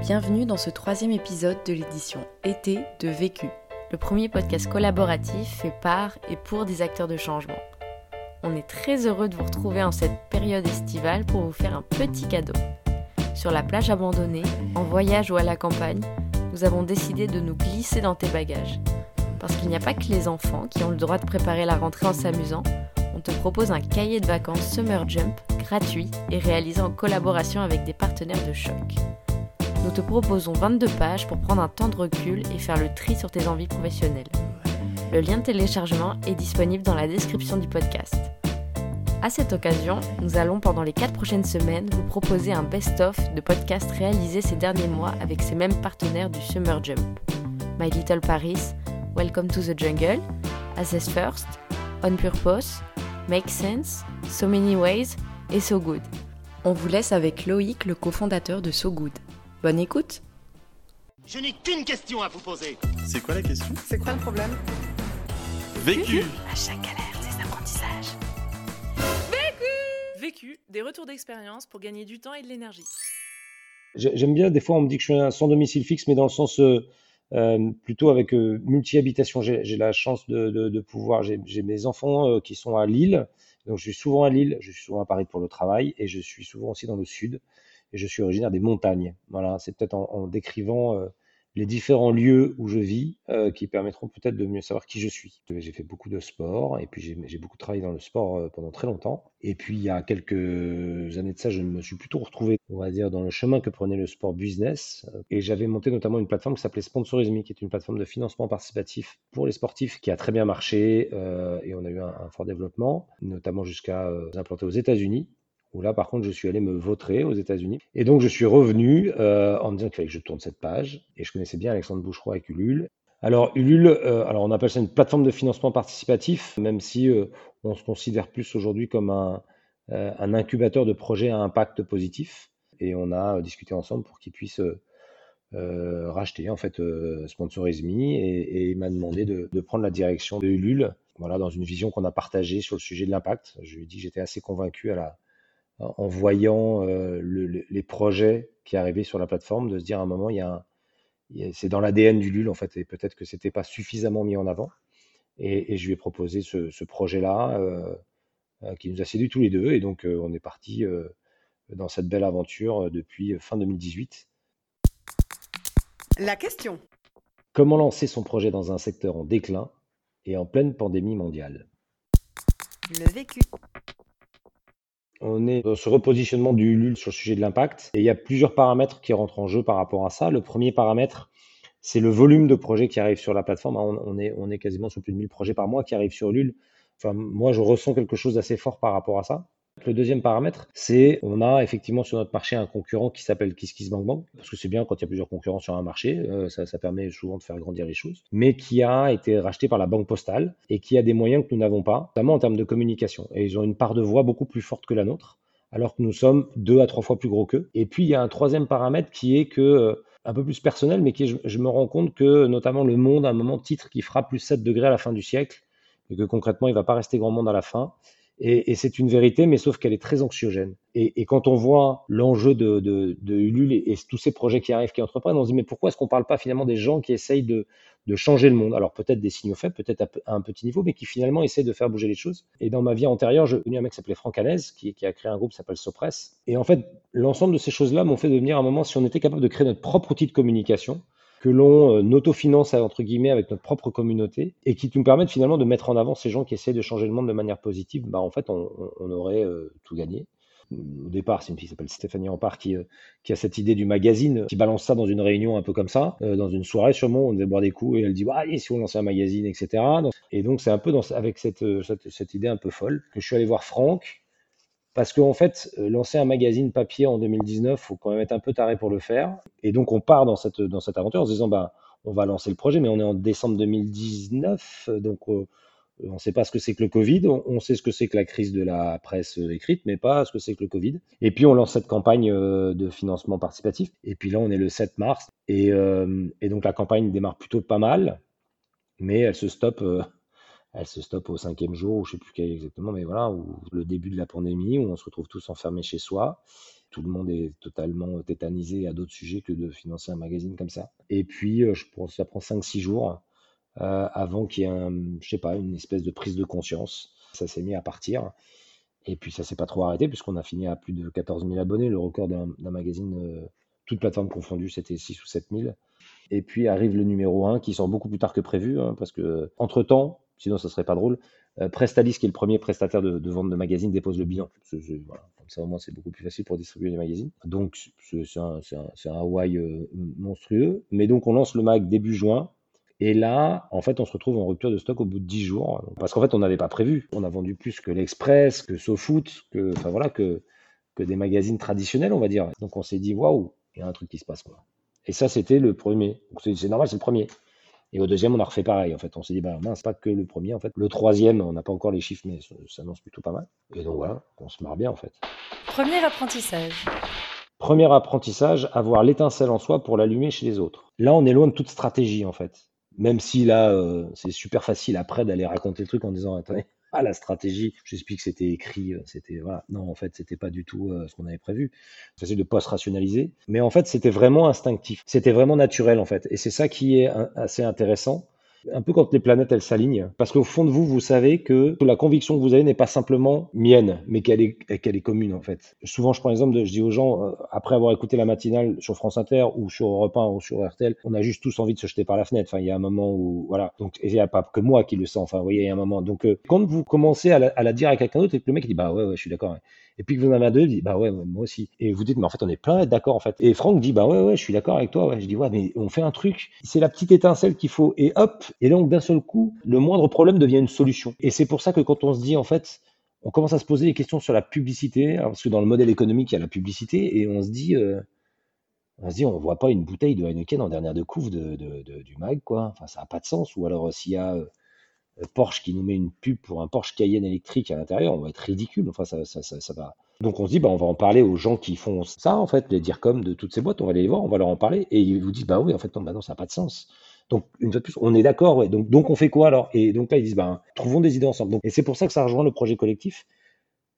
Bienvenue dans ce troisième épisode de l'édition Été de Vécu, le premier podcast collaboratif fait par et pour des acteurs de changement. On est très heureux de vous retrouver en cette période estivale pour vous faire un petit cadeau. Sur la plage abandonnée, en voyage ou à la campagne, nous avons décidé de nous glisser dans tes bagages. Parce qu'il n'y a pas que les enfants qui ont le droit de préparer la rentrée en s'amusant, on te propose un cahier de vacances Summer Jump gratuit et réalisé en collaboration avec des partenaires de choc. Nous te proposons 22 pages pour prendre un temps de recul et faire le tri sur tes envies professionnelles. Le lien de téléchargement est disponible dans la description du podcast. À cette occasion, nous allons pendant les 4 prochaines semaines vous proposer un best-of de podcasts réalisés ces derniers mois avec ces mêmes partenaires du Summer Jump. My Little Paris, Welcome to the Jungle, Assess First, On Purpose, Make Sense, So Many Ways et So Good. On vous laisse avec Loïc, le cofondateur de So Good. Bonne écoute Je n'ai qu'une question à vous poser. C'est quoi la question? C'est quoi le problème? Vécu À chaque galère, des apprentissages. Vécu, des retours d'expérience pour gagner du temps et de l'énergie. J'ai- J'aime bien, des fois, on me dit que je suis un sans domicile fixe, mais dans le sens euh, euh, plutôt avec euh, multi-habitation. J'ai la chance de, de- de pouvoir. J'ai j'ai mes enfants euh, qui sont à Lille, donc je suis souvent à Lille, je suis souvent à Paris pour le travail, et je suis souvent aussi dans le sud. Et je suis originaire des montagnes. Voilà, c'est peut-être en, décrivant euh, les différents lieux où je vis euh, qui permettront peut-être de mieux savoir qui je suis. J'ai fait beaucoup de sport, et puis j'ai beaucoup travaillé dans le sport euh, pendant très longtemps. Et puis il y a quelques années de ça, je me suis plutôt retrouvé, on va dire, dans le chemin que prenait le sport business. Et j'avais monté notamment une plateforme qui s'appelait Sponsorisme, qui est une plateforme de financement participatif pour les sportifs, qui a très bien marché et on a eu un, un fort développement, notamment jusqu'à euh, implanter aux États-Unis. Où là, par contre, je suis allé me vautrer aux États-Unis. Et donc, je suis revenu euh, en me disant qu'il fallait que je tourne cette page. Et je connaissais bien Alexandre Boucheroy avec Ulule. Alors, Ulule, euh, alors on appelle ça une plateforme de financement participatif, même si euh, on se considère plus aujourd'hui comme un, incubateur de projets à impact positif. Et on a discuté ensemble pour euh, euh, racheter en fait euh, Sponsorisme et, il m'a demandé de, de prendre la direction de Ulule, voilà, dans une vision qu'on a partagée sur le sujet de l'impact. Je lui ai dit que j'étais assez convaincu à la, en voyant euh, le- le- les projets qui arrivaient sur la plateforme, de se dire à un moment, il y a un- c'est dans l'ADN du LUL en fait, et peut-être que c'était pas suffisamment mis en avant. Et, et je lui ai proposé ce, ce projet-là euh, euh, qui nous a séduit tous les deux, et donc euh, on est parti dans cette belle aventure depuis fin 2018. La question. Comment lancer son projet dans un secteur en déclin et en pleine pandémie mondiale? Le vécu. On est dans ce repositionnement du LUL sur le sujet de l'impact et il y a plusieurs paramètres qui rentrent en jeu par rapport à ça. Le premier paramètre, c'est le volume de projets qui arrivent sur la plateforme. On, on est, quasiment sur plus de 1000 projets par mois qui arrivent sur LUL. Enfin, moi, je ressens quelque chose d'assez fort par rapport à ça. Le deuxième paramètre, c'est on a effectivement sur notre marché un concurrent qui s'appelle KissKissBankBank, parce que c'est bien quand il y a plusieurs concurrents sur un marché, euh, ça, permet souvent de faire grandir les choses, mais qui a été racheté par la Banque Postale et qui a des moyens que nous n'avons pas, notamment en termes de communication. Et ils ont une part de voix beaucoup plus forte que la nôtre, alors que nous sommes deux à trois fois plus gros qu'eux. Et puis il y a un troisième paramètre qui est que euh, un peu plus personnel, mais qui est, je, je me rends compte que notamment le monde, à un moment titre qui fera plus 7 degrés à la fin du siècle, et que concrètement il va pas rester grand monde à la fin. Et, c'est une vérité, mais sauf qu'elle est très anxiogène. Et, quand on voit l'enjeu de, Ulule et, tous ces projets qui arrivent, qui entreprennent, on se dit mais pourquoi est-ce qu'on parle pas finalement des gens qui essayent de, changer le monde? Alors peut-être des signaux faibles, peut-être à, un petit niveau, mais qui finalement essayent de faire bouger les choses. Et dans ma vie antérieure, j'ai connu un mec qui s'appelait Franck qui a créé un groupe qui s'appelle Sopress. Et en fait, l'ensemble de ces choses-là m'ont fait devenir à un moment, si on était capable de créer notre propre outil de communication, que l'on euh, autofinance entre guillemets avec notre propre communauté et qui nous permettent finalement de mettre en avant ces gens qui essaient de changer le monde de manière positive, bah en fait on, aurait euh, tout gagné. Au départ, c'est une fille qui s'appelle Stéphanie Ampard qui, euh, qui a cette idée du magazine, qui balance ça dans une réunion un peu comme ça, dans une soirée sûrement, on devait boire des coups et elle dit ah, allez si on lançait un magazine, etc. Et donc c'est un peu avec cette, cette, cette idée un peu folle que je suis allé voir Franck parce qu'en fait, euh, lancer un magazine papier en 2019, faut quand même être un peu taré pour le faire. Et donc, on part dans cette, dans cette aventure en se disant, bah, on va lancer le projet, mais on est en décembre 2019, euh, donc euh, on ne sait pas ce que c'est que le Covid, on, sait ce que c'est que la crise de la presse euh, écrite, mais pas ce que c'est que le Covid. Et puis, on lance cette campagne de financement participatif. Et puis là, on est le 7 mars. Et, et donc, la campagne démarre plutôt pas mal, mais elle se stoppe elle se stoppe au cinquième jour, ou je sais plus quel exactement, mais voilà, ou le début de la pandémie, où on se retrouve tous enfermés chez soi. Tout le monde est totalement tétanisé à d'autres sujets que de financer un magazine comme ça. Et puis, je pense ça prend 5-6 jours avant qu'il y ait, un, je sais pas, une espèce de prise de conscience. Ça s'est mis à partir. Et puis ça s'est pas trop arrêté puisqu'on a fini à plus de 14 000 abonnés. Le record d'un magazine, euh, toute plateforme confondue, c'était 6 ou 7 000. Et puis arrive le numéro 1 qui sort beaucoup plus tard que prévu hein, parce que entre temps, sinon ça serait pas drôle, euh, Prestalis qui est le premier prestataire de, vente de magazines dépose le bilan. Comme ça au moins c'est beaucoup plus facile pour distribuer les magazines. Donc c'est un, un, euh, monstrueux. Mais donc on lance le mag début juin. Et là, en fait, on se retrouve en rupture de stock au bout de 10 jours. Parce qu'en fait, on n'avait pas prévu. On a vendu plus que l'Express, que SoFoot, que, enfin voilà, que, que des magazines traditionnels, on va dire. Donc on s'est dit, waouh, il y a un truc qui se passe. Et ça, c'était le premier. C'est normal, c'est le premier. Et au deuxième, on a refait pareil. En fait, on s'est dit, bah c'est pas que le premier. En fait, le troisième, on n'a pas encore les chiffres, mais ça s'annonce plutôt pas mal. Et donc voilà, on se marre bien en fait. Premier apprentissage. Premier apprentissage, avoir l'étincelle en soi pour l'allumer chez les autres. Là, on est loin de toute stratégie en fait. Même si là, euh, c'est super facile après d'aller raconter le truc en disant attendez, ah la stratégie, j'explique que c'était écrit, euh, c'était voilà. Non, en fait, c'était pas du tout euh, ce qu'on avait prévu. C'est de pas se rationaliser, mais en fait, c'était vraiment instinctif, c'était vraiment naturel en fait, et c'est ça qui est assez intéressant un peu quand les planètes elles s'alignent, parce qu'au fond de vous, vous savez que la conviction que vous avez n'est pas simplement mienne, mais qu'elle est, qu'elle est commune en fait. Souvent, je prends l'exemple de, je dis aux gens, euh, après avoir écouté la matinale sur France Inter ou sur Europe 1 ou sur RTL, on a juste tous envie de se jeter par la fenêtre. Enfin, il y a un moment où, voilà. Donc, il n'y a pas que moi qui le sens. Enfin, vous voyez, il y a un moment. Donc, euh, quand vous commencez à la, dire à quelqu'un d'autre et que le mec dit, bah ouais, ouais, je suis d'accord et puis que vous en avez deux, dit bah ouais, moi aussi. Et vous dites mais en fait on est plein d'accord en fait. Et Franck dit bah ouais ouais, je suis d'accord avec toi. Je dis ouais mais on fait un truc, c'est la petite étincelle qu'il faut et hop. Et donc d'un seul coup, le moindre problème devient une solution. Et c'est pour ça que quand on se dit en fait on commence à se poser des questions sur la publicité, hein, parce que dans le modèle économique, il y a la publicité, et on se dit, euh, on se dit, on voit pas une bouteille de Heineken en dernière de couve de, du mag, quoi. Enfin, ça n'a pas de sens. Ou alors, s'il y a euh, Porsche qui nous met une pub pour un Porsche Cayenne électrique à l'intérieur, on va être ridicule. Enfin, ça, ça, ça, va. Donc on se dit, bah, on va en parler aux gens qui font ça, en fait, les dire comme de toutes ces boîtes, on va aller les voir, on va leur en parler, et ils vous disent, bah oui, en fait, non, bah non ça n'a pas de sens. Donc, une fois de plus, on est d'accord. Donc, donc, on fait quoi alors? Et donc là, ils disent, bah, trouvons des idées ensemble. Et c'est pour ça que ça rejoint le projet collectif.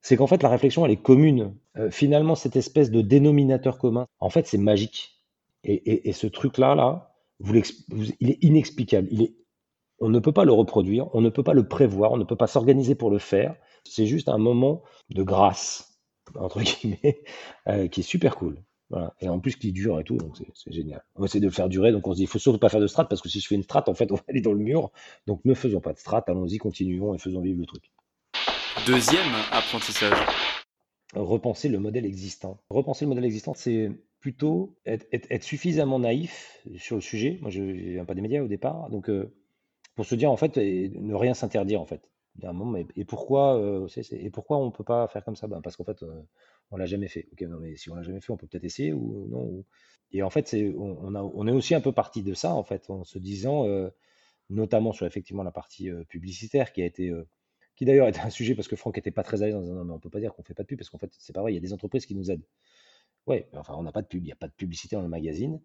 C'est qu'en fait, la réflexion, elle est commune. Euh, finalement, cette espèce de dénominateur commun, en fait, c'est magique. Et, et, ce truc-là, là, vous il est inexplicable. Il est on ne peut pas le reproduire, on ne peut pas le prévoir, on ne peut pas s'organiser pour le faire. C'est juste un moment de grâce, entre guillemets, euh, qui est super cool. Et en plus qui dure et tout, donc c'est génial. On essaie de le faire durer, donc on se dit, il faut surtout pas faire de strat, parce que si je fais une strat, en fait, on va aller dans le mur. Donc ne faisons pas de strat, allons-y, continuons et faisons vivre le truc. Deuxième apprentissage. Repenser le modèle existant. Repenser le modèle existant, c'est plutôt être, suffisamment naïf sur le sujet. Moi, je ne viens pas des médias au départ, donc euh, pour se dire en fait ne rien s'interdire en fait. Et pourquoi, euh, et pourquoi on peut pas faire comme ça? Ben, Parce qu'en fait, euh, on l'a jamais fait. Ok, non, mais si on l'a jamais fait, on peut peut-être essayer ou non. Et en fait, on, est aussi un peu parti de ça en fait, en se disant, euh, notamment sur effectivement la partie publicitaire qui a été, qui d'ailleurs était un sujet parce que Franck était pas très à l'aise en disant non mais on peut pas dire qu'on fait pas de pub parce qu'en fait c'est pas vrai, il y a des entreprises qui nous aident. Ouais, enfin on n'a pas de pub, il n'y a pas de publicité dans le magazine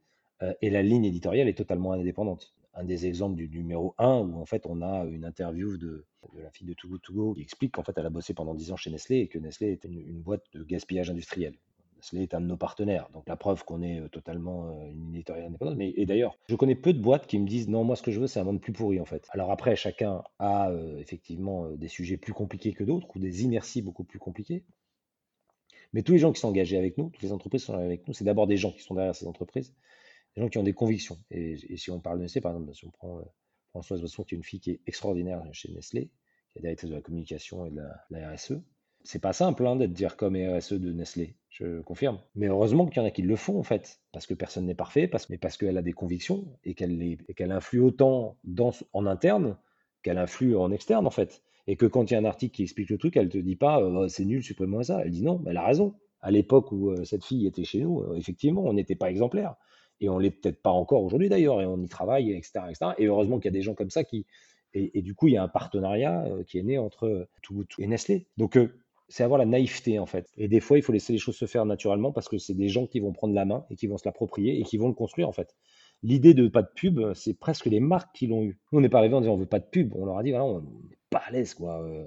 et la ligne éditoriale est totalement indépendante un des exemples du numéro 1 où en fait on a une interview de, la fille de Too Good To Go qui explique qu'en fait elle a bossé pendant 10 ans chez Nestlé et que Nestlé était une, boîte de gaspillage industriel. Nestlé est un de nos partenaires, donc la preuve qu'on est euh, totalement euh, une éditoriale indépendante. Mais, et d'ailleurs, je connais peu de boîtes qui me disent non, moi ce que je veux c'est un monde plus pourri en fait. Alors après, chacun a euh, effectivement des sujets plus compliqués que d'autres ou des inerties beaucoup plus compliquées. Mais tous les gens qui sont engagés avec nous, toutes les entreprises qui sont avec nous, c'est d'abord des gens qui sont derrière ces entreprises des gens qui ont des convictions. Et, si on parle de Nestlé, par exemple, si on prend euh, Françoise Bosson, qui est une fille qui est extraordinaire chez Nestlé, qui est directrice de la communication et de la, RSE, c'est pas simple hein, d'être dire comme RSE de Nestlé, je confirme. Mais heureusement qu'il y en a qui le font en fait, parce que personne n'est parfait, parce, mais parce qu'elle a des convictions et qu'elle qu'elle influe autant dans, en interne qu'elle influe en externe en fait. Et que quand il y a un article qui explique le truc, elle te dit pas euh, oh, c'est nul, supprime-moi ça. Elle dit non, elle a raison. À l'époque où euh, cette fille était chez nous, effectivement, on n'était pas exemplaire et on l'est peut-être pas encore aujourd'hui d'ailleurs, et on y travaille, etc. etc. Et heureusement qu'il y a des gens comme ça qui. Et, du coup, il y a un partenariat euh, qui est né entre tout, et Nestlé. Donc, euh, c'est avoir la naïveté en fait. Et des fois, il faut laisser les choses se faire naturellement parce que c'est des gens qui vont prendre la main et qui vont se l'approprier et qui vont le construire en fait. L'idée de pas de pub, c'est presque les marques qui l'ont eu. Nous, on n'est pas arrivé en disant on veut pas de pub. On leur a dit voilà, pas à l'aise, quoi. euh.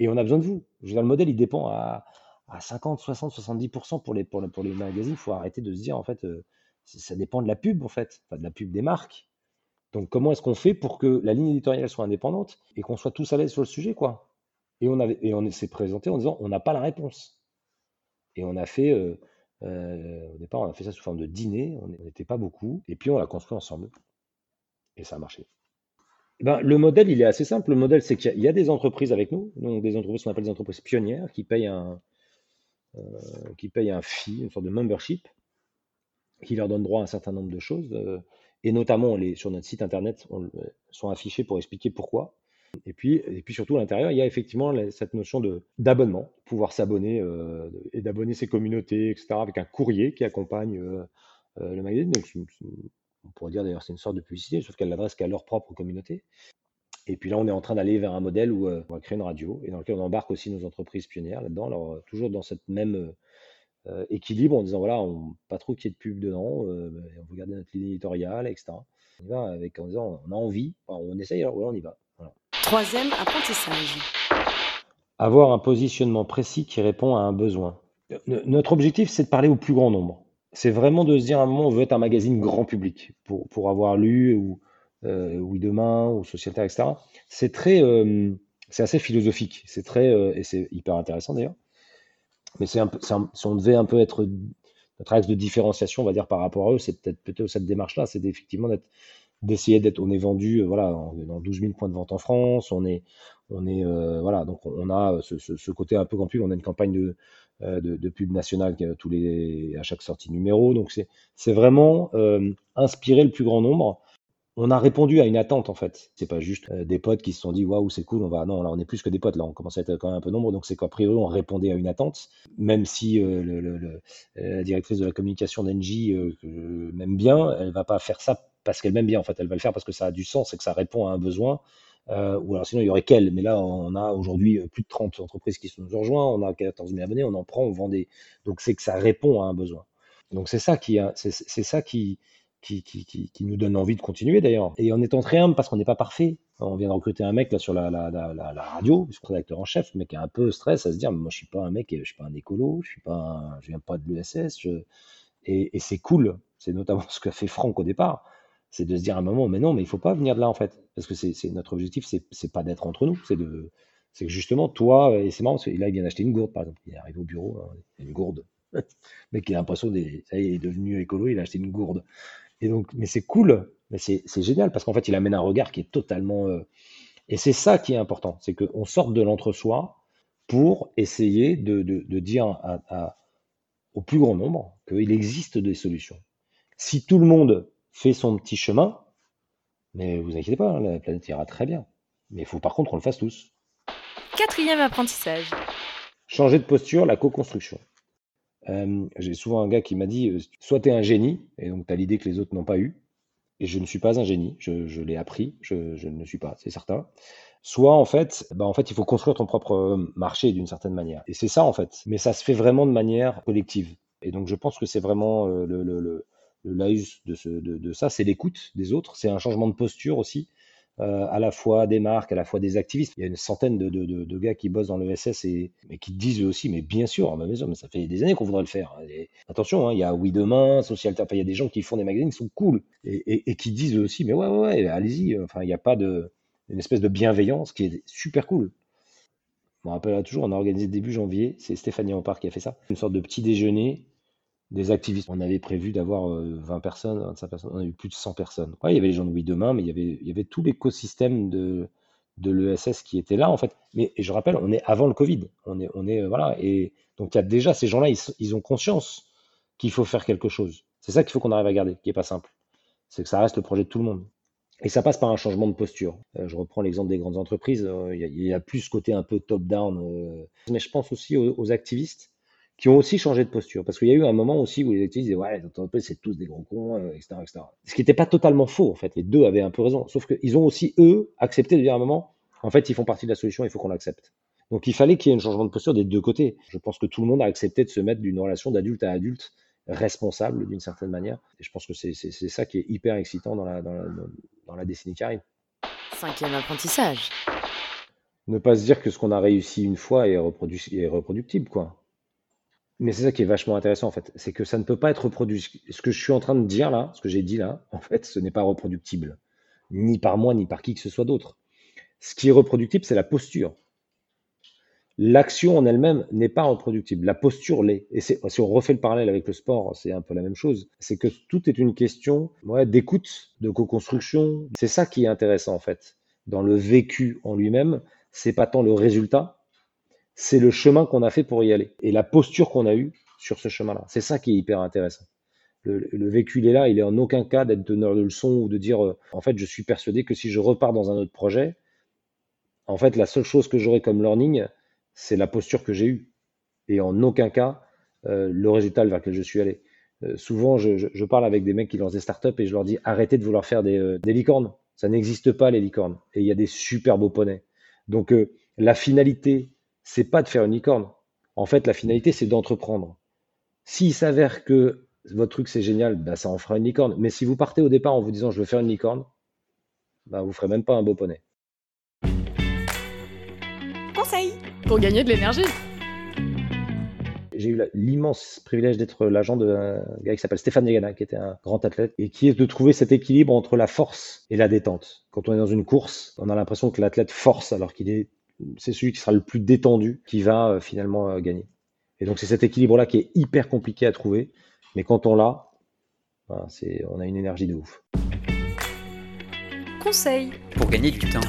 Et on a besoin de vous. Je veux dire, le modèle, il dépend à, à 50, 60, 70% pour les, pour, pour les magazines. Il faut arrêter de se dire, en fait, euh, ça dépend de la pub, en fait, enfin, de la pub des marques. Donc, comment est-ce qu'on fait pour que la ligne éditoriale soit indépendante et qu'on soit tous à l'aise sur le sujet, quoi? Et on avait, et on s'est présenté en disant, on n'a pas la réponse. Et on a fait, euh, euh, au départ, on a fait ça sous forme de dîner. On n'était pas beaucoup. Et puis, on l'a construit ensemble. Et ça a marché. Ben, le modèle, il est assez simple. Le modèle, c'est qu'il y, a- il y a des entreprises avec nous, donc des entreprises qu'on appelle des entreprises pionnières, qui payent un, euh, qui payent un fee, une sorte de membership, qui leur donne droit à un certain nombre de choses. euh, et notamment, sur notre site internet, on, sont affichés pour expliquer pourquoi. Et puis, et puis surtout, à l'intérieur, il y a effectivement cette notion de d'abonnement, pouvoir s'abonner euh, et d'abonner ses communautés, etc., avec un courrier qui accompagne euh, le magazine. Donc, on pourrait dire d'ailleurs c'est une sorte de publicité, sauf qu'elle l'adresse qu'à leur propre communauté. Et puis là, on est en train d'aller vers un modèle où on va créer une radio et dans lequel on embarque aussi nos entreprises pionnières là-dedans, alors toujours dans cette même euh, équilibre en disant voilà, on, pas trop qu'il y ait de pub dedans, euh, on veut garder notre ligne éditoriale, etc. On y va avec en disant on a envie, enfin, on essaye, alors ouais, on y va. Voilà. Troisième apprentissage. Avoir un positionnement précis qui répond à un besoin. Notre objectif, c'est de parler au plus grand nombre. C'est vraiment de se dire à un moment, on veut être un magazine grand public pour, pour avoir lu ou euh, Oui Demain ou Société, etc. C'est très, c'est assez philosophique. C'est très, et c'est hyper intéressant d'ailleurs. Mais c'est si on devait un peu être notre axe de différenciation, on va dire par rapport à eux, c'est peut-être cette démarche-là, c'est effectivement d'essayer d'être, on est vendu, euh, voilà, dans 12 000 points de vente en France, on est, on est, euh, voilà, donc on a ce, ce- côté un peu grand public, on a une campagne de, euh, de, pub nationale tous les, à chaque sortie numéro, donc c'est, vraiment euh, inspirer le plus grand nombre. On a répondu à une attente en fait. C'est pas juste euh, des potes qui se sont dit waouh c'est cool, on va non là on est plus que des potes là, on commence à être quand même un peu nombreux, donc c'est qu'a priori on répondait à une attente, même si euh, euh, la directrice de la communication d'Engie m'aime bien, elle va pas faire ça parce qu'elle m'aime bien en fait, elle va le faire parce que ça a du sens et que ça répond à un besoin. Ou alors sinon il y aurait qu'elle, mais là on a aujourd'hui plus de 30 entreprises qui se nous rejoints, on a 14 000 abonnés, on en prend, on vend des. Donc c'est que ça répond à un besoin. Donc c'est ça qui c'est ça qui, qui, qui, qui, qui nous donne envie de continuer d'ailleurs. Et en étant très humble parce qu'on n'est pas parfait. On vient de recruter un mec là sur la, la, la, la, radio, rédacteur en chef, le mec est un peu stress à se dire, mais moi je suis pas un mec, je suis pas un écolo, je suis pas, je viens pas de l'ESS, je... et, c'est cool. C'est notamment ce qu'a fait Franck au départ, c'est de se dire à un moment, mais non, mais il faut pas venir de là en fait, parce que c'est notre objectif, c'est pas d'être entre nous, c'est de, c'est que justement toi, et c'est marrant parce que là il vient d'acheter une gourde par exemple, il est arrivé au bureau, hein, une gourde, mec il a l'impression des, il est devenu écolo, il a acheté une gourde. Et donc, mais c'est cool, mais c'est génial parce qu'en fait, il amène un regard qui est totalement. euh, Et c'est ça qui est important, c'est qu'on sorte de l'entre-soi pour essayer de, de- de dire à- à- au plus grand nombre qu'il existe des solutions. Si tout le monde fait son petit chemin, mais vous inquiétez pas, hein, la planète ira très bien. Mais il faut par contre qu'on le fasse tous. Quatrième apprentissage. Changer de posture, la co-construction. J'ai souvent un gars qui m'a dit, soit tu es un génie, et donc tu as l'idée que les autres n'ont pas eu, et je ne suis pas un génie, je, l'ai appris, je, je ne suis pas, c'est certain. Soit en fait, bah en fait, il faut construire ton propre marché d'une certaine manière. Et c'est ça en fait, mais ça se fait vraiment de manière collective. Et donc je pense que c'est vraiment le, le, laïus de ça, c'est l'écoute des autres, c'est un changement de posture aussi, euh, à la fois des marques, à la fois des activistes. Il y a une centaine de, gars qui bossent dans l'ESS et mais qui disent eux aussi, mais bien sûr, à ma maison, mais ça fait des années qu'on voudrait le faire. Et attention, hein, il y a Oui Demain, Social enfin, il y a des gens qui font des magazines qui sont cool et, et, et qui disent eux aussi, mais ouais, ouais, allez-y. Enfin, il n'y a pas de une espèce de bienveillance qui est super cool. Je me rappelle toujours, on a organisé début janvier, c'est Stéphanie Ampard qui a fait ça, une sorte de petit déjeuner des activistes. On avait prévu d'avoir euh, 20 personnes, 25 personnes, on a eu plus de 100 personnes. Il y avait les gens de Oui Demain, mais il y avait, il y avait tout l'écosystème de, de l'ESS qui était là, en fait. Mais je rappelle, on est avant le Covid. On est, on est, euh, voilà. Et donc, il y a déjà ces gens-là, ils, ils ont conscience qu'il faut faire quelque chose. C'est ça qu'il faut qu'on arrive à garder, qui est pas simple. C'est que ça reste le projet de tout le monde. Et ça passe par un changement de posture. Euh, je reprends l'exemple des grandes entreprises. euh, Il y, a- plus ce côté un peu top-down. euh, mais je pense aussi aux activistes qui ont aussi changé de posture. Parce qu'il y a eu un moment aussi où les activistes disaient Ouais, les entreprises, c'est tous des gros cons, euh, etc., etc. Ce qui n'était pas totalement faux, en fait. Les deux avaient un peu raison. Sauf qu'ils ont aussi, eux, accepté de dire à un moment En fait, ils font partie de la solution, il faut qu'on l'accepte. Donc il fallait qu'il y ait un changement de posture des deux côtés. Je pense que tout le monde a accepté de se mettre d'une relation d'adulte à adulte responsable d'une certaine manière. Et je pense que c'est ça qui est hyper excitant dans la, dans la, dans la décennie qui arrive. Cinquième apprentissage. Ne pas se dire que ce qu'on a réussi une fois est, est reproductible, quoi. Mais c'est ça qui est vachement intéressant, en fait. C'est que ça ne peut pas être reproduit. Ce que je suis en train de dire là, ce que j'ai dit là, en fait, ce n'est pas reproductible. Ni par moi, ni par qui que ce soit d'autre. Ce qui est reproductible, c'est la posture. L'action en elle-même n'est pas reproductible. La posture l'est. Et si on refait le parallèle avec le sport, c'est un peu la même chose. C'est que tout est une question d'écoute, de co-construction. C'est ça qui est intéressant en fait. Dans le vécu en lui-même, c'est pas tant le résultat, c'est le chemin qu'on a fait pour y aller et la posture qu'on a eue sur ce chemin-là. C'est ça qui est hyper intéressant. Le, vécu, il est là, il est en aucun cas d'être donneur de leçons ou de dire, euh, en fait, je suis persuadé que si je repars dans un autre projet, en fait, la seule chose que j'aurai comme learning, c'est la posture que j'ai eue. Et en aucun cas, euh, le résultat vers lequel je suis allé. Euh, souvent, je, parle avec des mecs qui lancent des startups et je leur dis arrêtez de vouloir faire des, euh, licornes. Ça n'existe pas, les licornes. Et il y a des super beaux poneys. Donc, la finalité, c'est pas de faire une licorne. En fait, la finalité, c'est d'entreprendre. S'il s'avère que votre truc c'est génial, bah, ça en fera une licorne. Mais si vous partez au départ en vous disant je veux faire une licorne, bah, vous ferez même pas un beau poney. pour gagner de l'énergie. J'ai eu l'immense privilège d'être l'agent d'un gars qui s'appelle Stéphane Yagana, qui était un grand athlète, et qui est de trouver cet équilibre entre la force et la détente. Quand on est dans une course, on a l'impression que l'athlète force alors qu'il est, c'est celui qui sera le plus détendu qui va euh, finalement euh, gagner. Et donc c'est cet équilibre-là qui est hyper compliqué à trouver, mais quand on l'a, ben, on a une énergie de ouf. Conseil pour gagner du temps.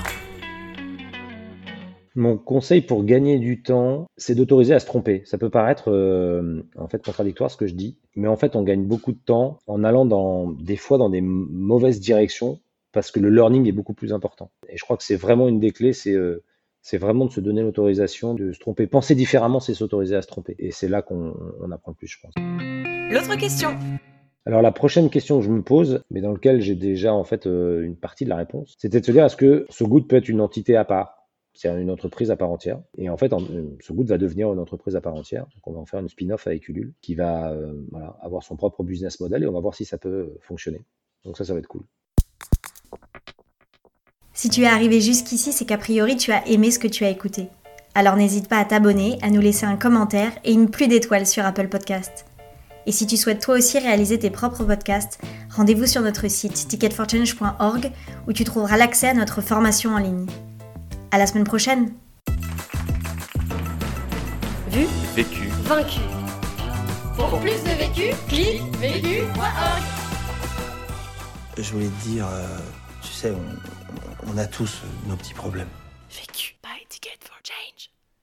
Mon conseil pour gagner du temps, c'est d'autoriser à se tromper. Ça peut paraître euh, en fait contradictoire ce que je dis, mais en fait on gagne beaucoup de temps en allant dans des fois dans des mauvaises directions parce que le learning est beaucoup plus important. Et je crois que c'est vraiment une des clés, c'est euh, c'est vraiment de se donner l'autorisation de se tromper. Penser différemment, c'est s'autoriser à se tromper. Et c'est là qu'on apprend le plus, je pense. L'autre question. Alors la prochaine question que je me pose, mais dans laquelle j'ai déjà en fait euh, une partie de la réponse, c'était de se dire est-ce que ce goût peut être une entité à part? C'est une entreprise à part entière. Et en fait, ce Good va devenir une entreprise à part entière. Donc, on va en faire une spin-off avec Ulule qui va euh, avoir son propre business model et on va voir si ça peut fonctionner. Donc, ça, ça va être cool. Si tu es arrivé jusqu'ici, c'est qu'a priori, tu as aimé ce que tu as écouté. Alors n'hésite pas à t'abonner, à nous laisser un commentaire et une pluie d'étoiles sur Apple Podcast. Et si tu souhaites toi aussi réaliser tes propres podcasts, rendez-vous sur notre site ticketforchange.org où tu trouveras l'accès à notre formation en ligne. À la semaine prochaine. Vu Vécu. Vaincu. Pour plus de vécu, clique vécu.org. Je voulais te dire, euh, tu sais, on, on a tous nos petits problèmes. Vécu. Buy ticket for change.